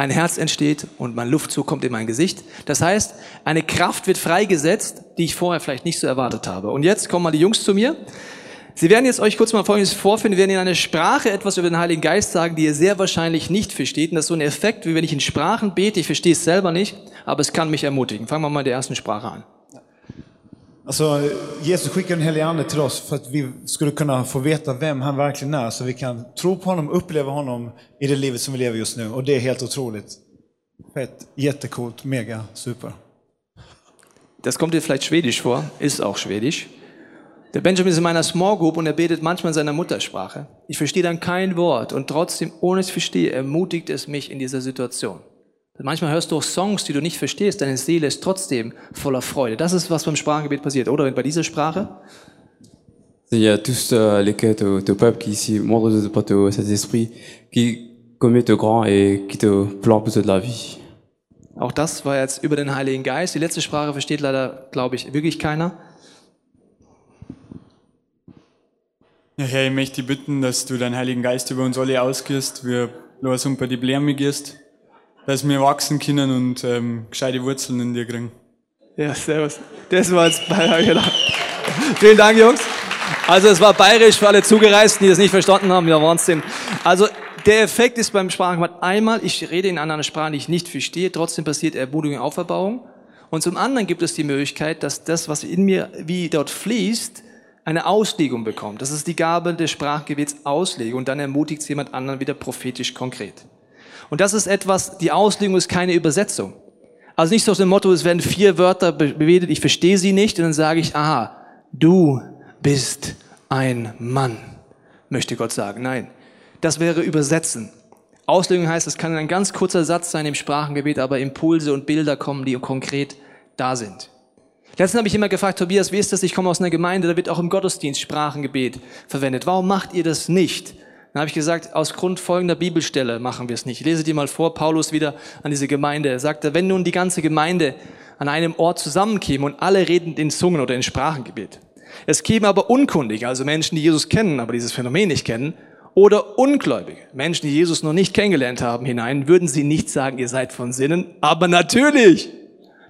ein Herz entsteht und mein Luftzug kommt in mein Gesicht. Das heißt, eine Kraft wird freigesetzt, die ich vorher vielleicht nicht so erwartet habe. Und jetzt kommen mal die Jungs zu mir. Sie werden jetzt euch kurz mal Folgendes vorfinden. Wir werden in einer Sprache etwas über den Heiligen Geist sagen, die ihr sehr wahrscheinlich nicht versteht. Und das ist so ein Effekt, wie wenn ich in Sprachen bete. Ich verstehe es selber nicht, aber es kann mich ermutigen. Fangen wir mal mit der ersten Sprache an.
Alltså, Jesus skickar den helige Ande till oss för att vi skulle kunna få veta vem han verkligen är, så vi kan tro på honom, uppleva honom i det livet som vi lever just nu. Och det är helt otroligt. Fett, jättecoolt, mega, super.
Das kommt dir vielleicht schwedisch vor, ist auch schwedisch. Der Benjamin ist in meiner Small Group und er betet manchmal in seiner Muttersprache. Ich verstehe dann kein Wort und trotzdem, ohne es verstehe, ermutigt es mich in dieser Situation. Manchmal hörst du auch Songs, die du nicht verstehst, deine Seele ist trotzdem voller Freude. Das ist, was beim Sprachengebet passiert, oder? Bei dieser Sprache?
Il y a tous euh, les quêtes au, au peuple qui s'y montrent de porter au Saint-Esprit, qui commet au grand et qui te plan de la vie.
Auch das war jetzt über den Heiligen Geist. Die letzte Sprache versteht leider, glaube ich, wirklich keiner.
Ja, Herr, ich möchte dich bitten, dass du deinen Heiligen Geist über uns alle ausgehst. Wir lassen bei die Blärme gehst dass wir wachsen können und ähm, gescheite Wurzeln in dir kriegen.
Ja, servus. Das war jetzt bayerisch. Genau. Vielen Dank, Jungs. Also es war bayerisch für alle Zugereisten, die das nicht verstanden haben. Ja, Wahnsinn. Also der Effekt ist beim Sprachenwort einmal, ich rede in einer Sprache, die ich nicht verstehe, trotzdem passiert Ermutigung und Auferbauung. Und zum anderen gibt es die Möglichkeit, dass das, was in mir wie dort fließt, eine Auslegung bekommt. Das ist die Gabe des Sprachgebets Auslegung und dann ermutigt jemand anderen wieder prophetisch konkret. Und das ist etwas, die Auslegung ist keine Übersetzung. Also nicht so aus dem Motto, es werden vier Wörter bebetet, ich verstehe sie nicht, und dann sage ich, aha, du bist ein Mann, möchte Gott sagen. Nein, das wäre übersetzen. Auslegung heißt, es kann ein ganz kurzer Satz sein im Sprachengebet, aber Impulse und Bilder kommen, die konkret da sind. Letztens habe ich immer gefragt, Tobias, wie ist das? Ich komme aus einer Gemeinde, da wird auch im Gottesdienst Sprachengebet verwendet. Warum macht ihr das nicht? Dann habe ich gesagt, aus Grund folgender Bibelstelle machen wir es nicht. Ich lese dir mal vor, Paulus wieder an diese Gemeinde. Er sagte, wenn nun die ganze Gemeinde an einem Ort zusammenkäme und alle reden in Zungen oder in Sprachengebet. Es kämen aber Unkundige, also Menschen, die Jesus kennen, aber dieses Phänomen nicht kennen, oder Ungläubige, Menschen, die Jesus noch nicht kennengelernt haben, hinein, würden sie nicht sagen, ihr seid von Sinnen, aber natürlich.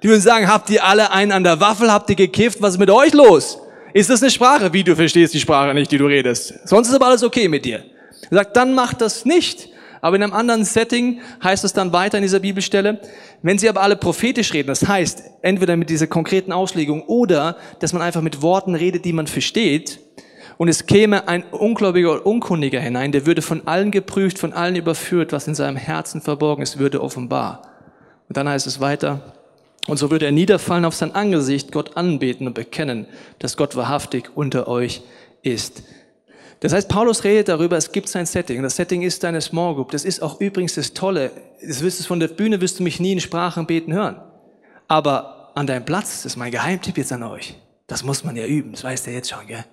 Die würden sagen, habt ihr alle einen an der Waffel, habt ihr gekifft, was ist mit euch los? Ist das eine Sprache? Wie du verstehst die Sprache nicht, die du redest. Sonst ist aber alles okay mit dir. Er sagt, dann macht das nicht. Aber in einem anderen Setting heißt es dann weiter in dieser Bibelstelle, wenn sie aber alle prophetisch reden, das heißt, entweder mit dieser konkreten Auslegung oder, dass man einfach mit Worten redet, die man versteht, und es käme ein Ungläubiger oder Unkundiger hinein, der würde von allen geprüft, von allen überführt, was in seinem Herzen verborgen ist, würde offenbar. Und dann heißt es weiter, und so würde er niederfallen auf sein Angesicht, Gott anbeten und bekennen, dass Gott wahrhaftig unter euch ist. Das heißt, Paulus redet darüber, es gibt sein Setting. Das Setting ist deine Small Group. Das ist auch übrigens das Tolle. Das wirst du von der Bühne, wirst du mich nie in Sprachen beten hören. Aber an deinem Platz, das ist mein Geheimtipp jetzt an euch. Das muss man ja üben. Das weißt du jetzt schon, gell?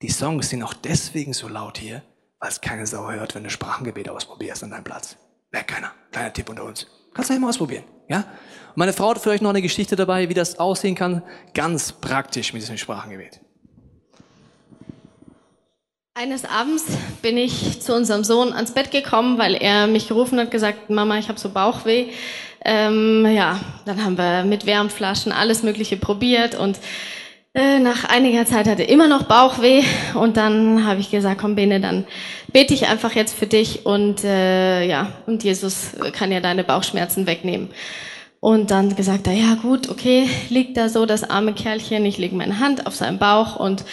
Die Songs sind auch deswegen so laut hier, weil es keine Sau hört, wenn du Sprachengebet ausprobierst an deinem Platz. Merkt keiner. Kleiner Tipp unter uns. Kannst du einmal ausprobieren, ja? Und meine Frau hat euch noch eine Geschichte dabei, wie das aussehen kann, ganz praktisch mit diesem Sprachengebet.
Eines Abends bin ich zu unserem Sohn ans Bett gekommen, weil er mich gerufen hat, gesagt, Mama, ich habe so Bauchweh. Ähm, ja, dann haben wir mit Wärmflaschen alles Mögliche probiert und äh, nach einiger Zeit hatte er immer noch Bauchweh und dann habe ich gesagt, komm Bene, dann bete ich einfach jetzt für dich und äh, ja, und Jesus kann ja deine Bauchschmerzen wegnehmen. Und dann gesagt, er, ja gut, okay, liegt da so das arme Kerlchen, ich lege meine Hand auf seinen Bauch und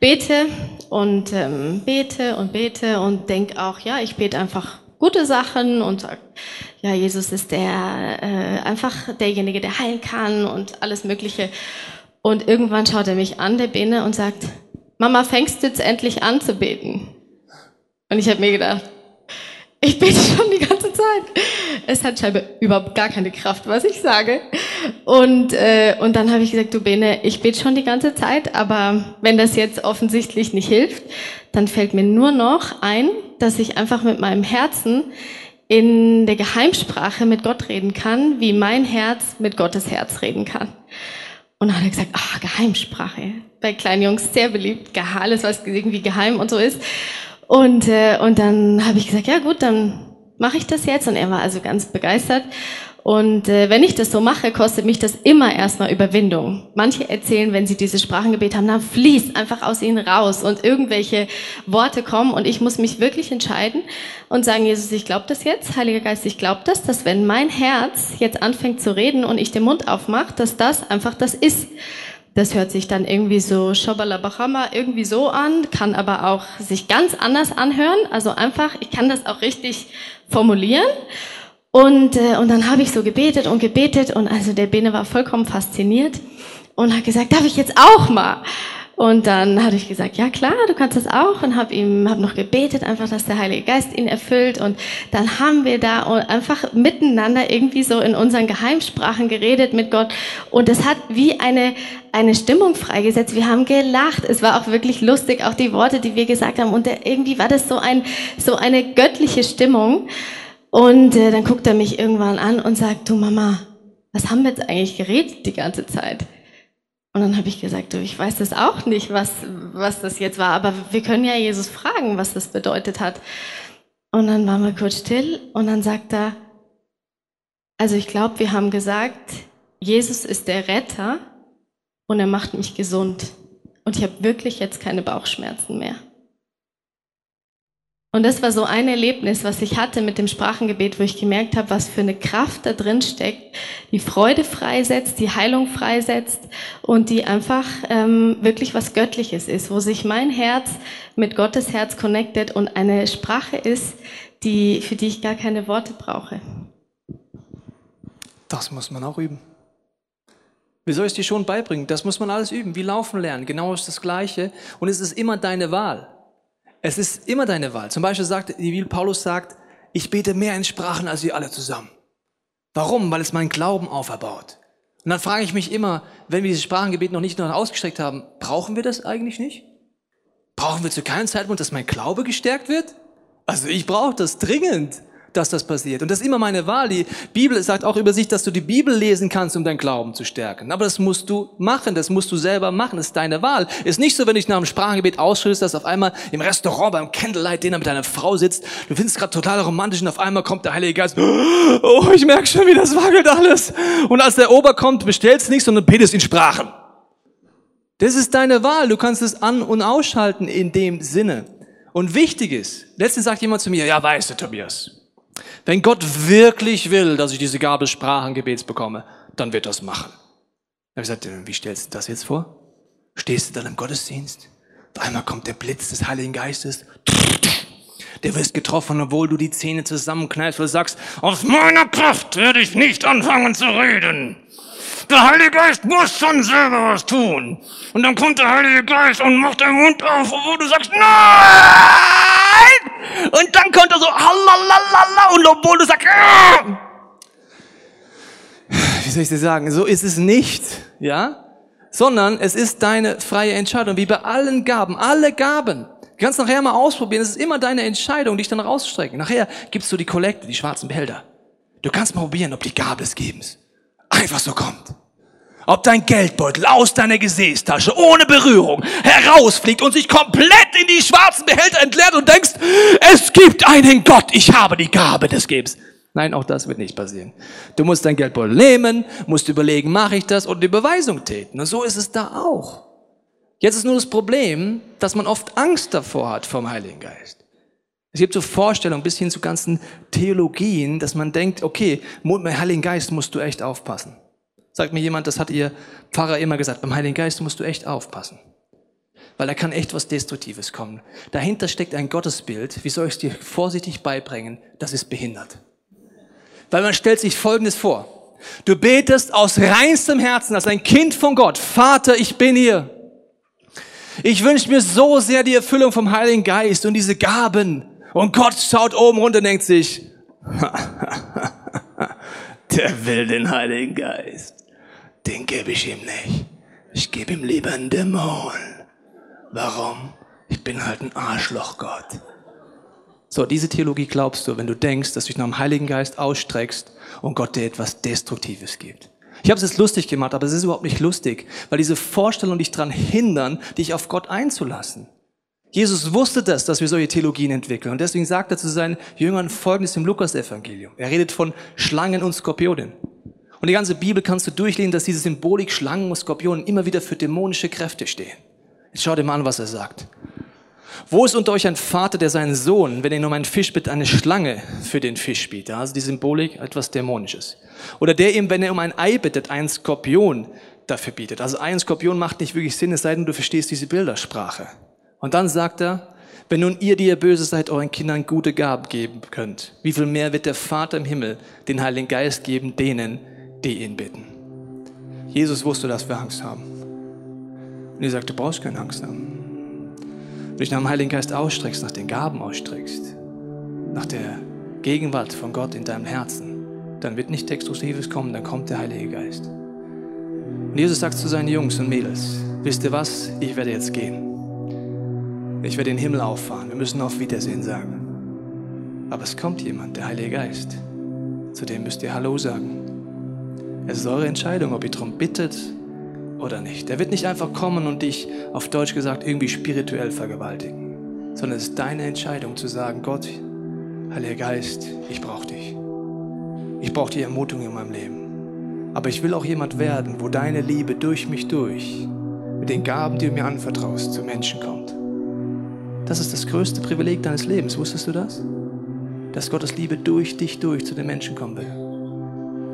bete und ähm, bete und bete und denk auch, ja, ich bete einfach gute Sachen und sag, ja, Jesus ist der äh, einfach derjenige, der heilen kann und alles Mögliche. Und irgendwann schaut er mich an, der Bene, und sagt, Mama, fängst du jetzt endlich an zu beten? Und ich habe mir gedacht, ich bete schon die ganze Zeit. Es hat scheinbar überhaupt gar keine Kraft, was ich sage. Und, äh, und dann habe ich gesagt, du Bene, ich bete schon die ganze Zeit, aber wenn das jetzt offensichtlich nicht hilft, dann fällt mir nur noch ein, dass ich einfach mit meinem Herzen in der Geheimsprache mit Gott reden kann, wie mein Herz mit Gottes Herz reden kann. Und dann hat er gesagt, ah, Geheimsprache. Bei kleinen Jungs sehr beliebt, alles, was irgendwie geheim und so ist. Und, äh, und dann habe ich gesagt, ja gut, dann mache ich das jetzt. Und er war also ganz begeistert. Und äh, wenn ich das so mache, kostet mich das immer erstmal Überwindung. Manche erzählen, wenn sie dieses Sprachengebet haben, dann fließt einfach aus ihnen raus und irgendwelche Worte kommen und ich muss mich wirklich entscheiden und sagen, Jesus, ich glaube das jetzt, Heiliger Geist, ich glaube das, dass wenn mein Herz jetzt anfängt zu reden und ich den Mund aufmache, dass das einfach das ist. Das hört sich dann irgendwie so Shobalabachama irgendwie so an, kann aber auch sich ganz anders anhören. Also einfach, ich kann das auch richtig formulieren. Und, äh, und dann habe ich so gebetet und gebetet und also der Bene war vollkommen fasziniert und hat gesagt, darf ich jetzt auch mal? Und dann hatte ich gesagt, ja klar, du kannst das auch und habe ihm hab noch gebetet, einfach, dass der Heilige Geist ihn erfüllt. Und dann haben wir da einfach miteinander irgendwie so in unseren Geheimsprachen geredet mit Gott. Und es hat wie eine eine Stimmung freigesetzt. Wir haben gelacht. Es war auch wirklich lustig, auch die Worte, die wir gesagt haben. Und irgendwie war das so ein so eine göttliche Stimmung. Und äh, dann guckt er mich irgendwann an und sagt, du Mama, was haben wir jetzt eigentlich geredet die ganze Zeit? Und dann habe ich gesagt, du, ich weiß das auch nicht, was, was das jetzt war, aber wir können ja Jesus fragen, was das bedeutet hat. Und dann waren wir kurz still und dann sagt er, also ich glaube, wir haben gesagt, Jesus ist der Retter und er macht mich gesund. Und ich habe wirklich jetzt keine Bauchschmerzen mehr. Und das war so ein Erlebnis, was ich hatte mit dem Sprachengebet, wo ich gemerkt habe, was für eine Kraft da drin steckt, die Freude freisetzt, die Heilung freisetzt und die einfach ähm, wirklich was Göttliches ist, wo sich mein Herz mit Gottes Herz connectet und eine Sprache ist, die, für die ich gar keine Worte brauche.
Das muss man auch üben. Wie soll ich es dir schon beibringen? Das muss man alles üben. Wie laufen lernen. Genau ist das Gleiche. Und es ist immer deine Wahl. Es ist immer deine Wahl. Zum Beispiel sagt, wie Paulus sagt, ich bete mehr in Sprachen als ihr alle zusammen. Warum? Weil es meinen Glauben auferbaut. Und dann frage ich mich immer, wenn wir dieses Sprachengebet noch nicht noch ausgestreckt haben, brauchen wir das eigentlich nicht? Brauchen wir zu keinem Zeitpunkt, dass mein Glaube gestärkt wird? Also ich brauche das dringend dass das passiert. Und das ist immer meine Wahl. Die Bibel sagt auch über sich, dass du die Bibel lesen kannst, um deinen Glauben zu stärken. Aber das musst du machen, das musst du selber machen, das ist deine Wahl. Ist nicht so, wenn ich nach dem Sprachengebet ausschüttelst, dass auf einmal im Restaurant beim Candlelight Dinner mit deiner Frau sitzt, du findest es gerade total romantisch und auf einmal kommt der Heilige Geist, oh, ich merke schon, wie das wackelt alles. Und als der Ober kommt, bestellst nichts, sondern betest in Sprachen. Das ist deine Wahl. Du kannst es an- und ausschalten in dem Sinne. Und wichtig ist, letztens sagt jemand zu mir, ja, weißt du, Tobias, wenn Gott wirklich will, dass ich diese Gabe Sprachengebets bekomme, dann wird das machen. Ich habe gesagt, äh, wie stellst du das jetzt vor? Stehst du dann im Gottesdienst? Auf einmal kommt der Blitz des Heiligen Geistes. Der wirst getroffen, obwohl du die Zähne zusammenkneifst und sagst, aus meiner Kraft werde ich nicht anfangen zu reden. Der Heilige Geist muss schon selber was tun. Und dann kommt der Heilige Geist und macht den Mund auf, obwohl du sagst, nein! Und dann kommt er so, halalala, und obwohl du sagst, ja. wie soll ich dir sagen, so ist es nicht, ja? Sondern es ist deine freie Entscheidung, wie bei allen Gaben, alle Gaben. Du kannst nachher mal ausprobieren, es ist immer deine Entscheidung, dich dann rauszustrecken. Nachher gibst du die Kollekte, die schwarzen Behälter. Du kannst mal probieren, ob die Gabe des Gebens einfach so kommt. Ob dein Geldbeutel aus deiner Gesäßtasche ohne Berührung herausfliegt und sich komplett in die schwarzen Behälter entleert und denkst, es gibt einen Gott, ich habe die Gabe des Gebens. Nein, auch das wird nicht passieren. Du musst dein Geldbeutel nehmen, musst überlegen, mache ich das und die Beweisung täten. Und so ist es da auch. Jetzt ist nur das Problem, dass man oft Angst davor hat vom Heiligen Geist. Es gibt so Vorstellungen bis hin zu ganzen Theologien, dass man denkt, okay, mit dem Heiligen Geist musst du echt aufpassen. Sagt mir jemand, das hat ihr Pfarrer immer gesagt, beim Heiligen Geist musst du echt aufpassen. Weil da kann echt was Destruktives kommen. Dahinter steckt ein Gottesbild, wie soll ich es dir vorsichtig beibringen, das ist behindert. Weil man stellt sich Folgendes vor. Du betest aus reinstem Herzen als ein Kind von Gott. Vater, ich bin hier. Ich wünsche mir so sehr die Erfüllung vom Heiligen Geist und diese Gaben. Und Gott schaut oben runter und denkt sich, der will den Heiligen Geist. Den gebe ich ihm nicht. Ich gebe ihm lieber einen Dämon. Warum? Ich bin halt ein Arschloch, Gott. So, diese Theologie glaubst du, wenn du denkst, dass du dich nach dem Heiligen Geist ausstreckst und Gott dir etwas Destruktives gibt. Ich habe es jetzt lustig gemacht, aber es ist überhaupt nicht lustig, weil diese Vorstellungen dich daran hindern, dich auf Gott einzulassen. Jesus wusste das, dass wir solche Theologien entwickeln. Und deswegen sagt er zu seinen Jüngern Folgendes im Lukas-Evangelium. Er redet von Schlangen und Skorpionen. Und die ganze Bibel kannst du durchlesen, dass diese Symbolik Schlangen und Skorpionen immer wieder für dämonische Kräfte stehen. Jetzt schau dir mal an, was er sagt. Wo ist unter euch ein Vater, der seinen Sohn, wenn er ihn um einen Fisch bittet, eine Schlange für den Fisch bietet? Also die Symbolik, etwas Dämonisches. Oder der ihm, wenn er um ein Ei bittet, einen Skorpion dafür bietet. Also ein Skorpion macht nicht wirklich Sinn, es sei denn, du verstehst diese Bildersprache. Und dann sagt er, wenn nun ihr, die ihr böse seid, euren Kindern gute Gaben geben könnt, wie viel mehr wird der Vater im Himmel den Heiligen Geist geben denen, die ihn bitten? Jesus wusste, dass wir Angst haben. Und er sagt, du brauchst keine Angst haben. Wenn du dich nach dem Heiligen Geist ausstreckst, nach den Gaben ausstreckst, nach der Gegenwart von Gott in deinem Herzen, dann wird nicht Destruktives kommen, dann kommt der Heilige Geist. Und Jesus sagt zu seinen Jungs und Mädels, wisst ihr was, ich werde jetzt gehen. Ich werde den Himmel auffahren. Wir müssen auf Wiedersehen sagen. Aber es kommt jemand, der Heilige Geist. Zu dem müsst ihr Hallo sagen. Es ist eure Entscheidung, ob ihr darum bittet oder nicht. Er wird nicht einfach kommen und dich, auf Deutsch gesagt, irgendwie spirituell vergewaltigen, sondern es ist deine Entscheidung zu sagen, Gott, Heiliger Geist, ich brauche dich. Ich brauche die Ermutigung in meinem Leben. Aber ich will auch jemand werden, wo deine Liebe durch mich durch, mit den Gaben, die du mir anvertraust, zu Menschen kommt. Das ist das größte Privileg deines Lebens. Wusstest du das? Dass Gottes Liebe durch dich durch zu den Menschen kommen will.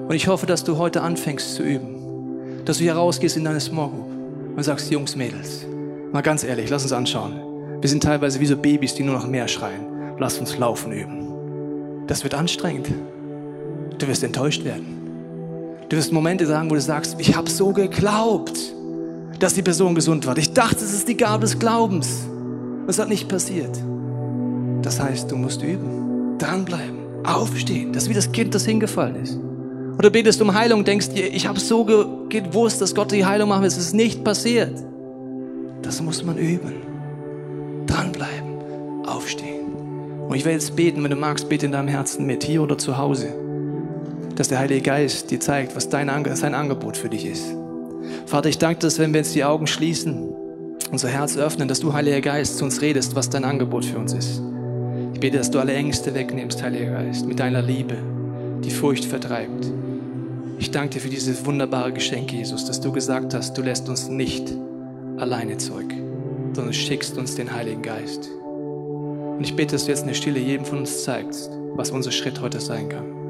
Und ich hoffe, dass du heute anfängst zu üben. Dass du hier rausgehst in deine Small Group und sagst, Jungs, Mädels, mal ganz ehrlich, lass uns anschauen. Wir sind teilweise wie so Babys, die nur noch mehr schreien. Lass uns laufen üben. Das wird anstrengend. Du wirst enttäuscht werden. Du wirst Momente sagen, wo du sagst, ich habe so geglaubt, dass die Person gesund wird. Ich dachte, es ist die Gabe des Glaubens. Es hat nicht passiert. Das heißt, du musst üben, dranbleiben, aufstehen. Das ist wie das Kind, das hingefallen ist. Oder betest um Heilung, denkst dir, ich habe so gewusst, dass Gott die Heilung machen will. Es ist nicht passiert. Das muss man üben. Dranbleiben, aufstehen. Und ich will jetzt beten, wenn du magst, bete in deinem Herzen mit, hier oder zu Hause, dass der Heilige Geist dir zeigt, was dein, sein Angebot für dich ist. Vater, ich danke dir, wenn wir jetzt die Augen schließen, unser Herz öffnen, dass du, Heiliger Geist, zu uns redest, was dein Angebot für uns ist. Ich bete, dass du alle Ängste wegnimmst, Heiliger Geist, mit deiner Liebe, die Furcht vertreibt. Ich danke dir für dieses wunderbare Geschenk, Jesus, dass du gesagt hast, du lässt uns nicht alleine zurück, sondern schickst uns den Heiligen Geist. Und ich bete, dass du jetzt in der Stille jedem von uns zeigst, was unser Schritt heute sein kann.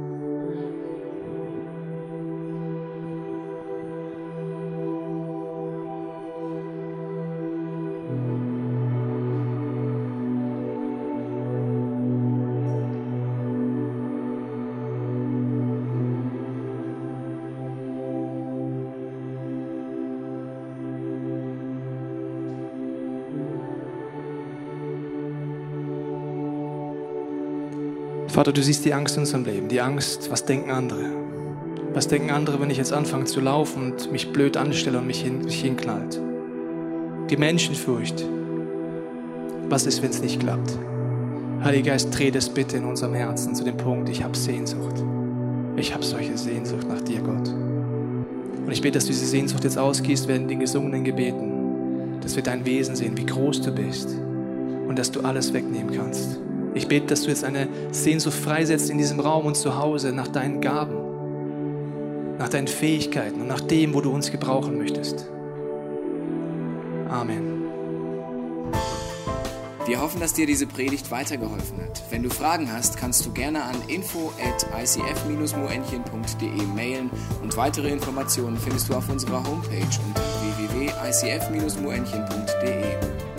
Vater, du siehst die Angst in unserem Leben. Die Angst, was denken andere? Was denken andere, wenn ich jetzt anfange zu laufen und mich blöd anstelle und mich, hin, mich hinknallt? Die Menschenfurcht. Was ist, wenn es nicht klappt? Heiliger Geist, dreh das bitte in unserem Herzen zu dem Punkt, ich habe Sehnsucht. Ich habe solche Sehnsucht nach dir, Gott. Und ich bete, dass du diese Sehnsucht jetzt ausgießt während den gesungenen Gebeten, dass wir dein Wesen sehen, wie groß du bist und dass du alles wegnehmen kannst. Ich bete, dass du jetzt eine Sehnsucht freisetzt in diesem Raum und zu Hause nach deinen Gaben, nach deinen Fähigkeiten und nach dem, wo du uns gebrauchen möchtest. Amen.
Wir hoffen, dass dir diese Predigt weitergeholfen hat. Wenn du Fragen hast, kannst du gerne an info at icf-moenchen.de mailen und weitere Informationen findest du auf unserer Homepage unter www.icf-moenchen.de.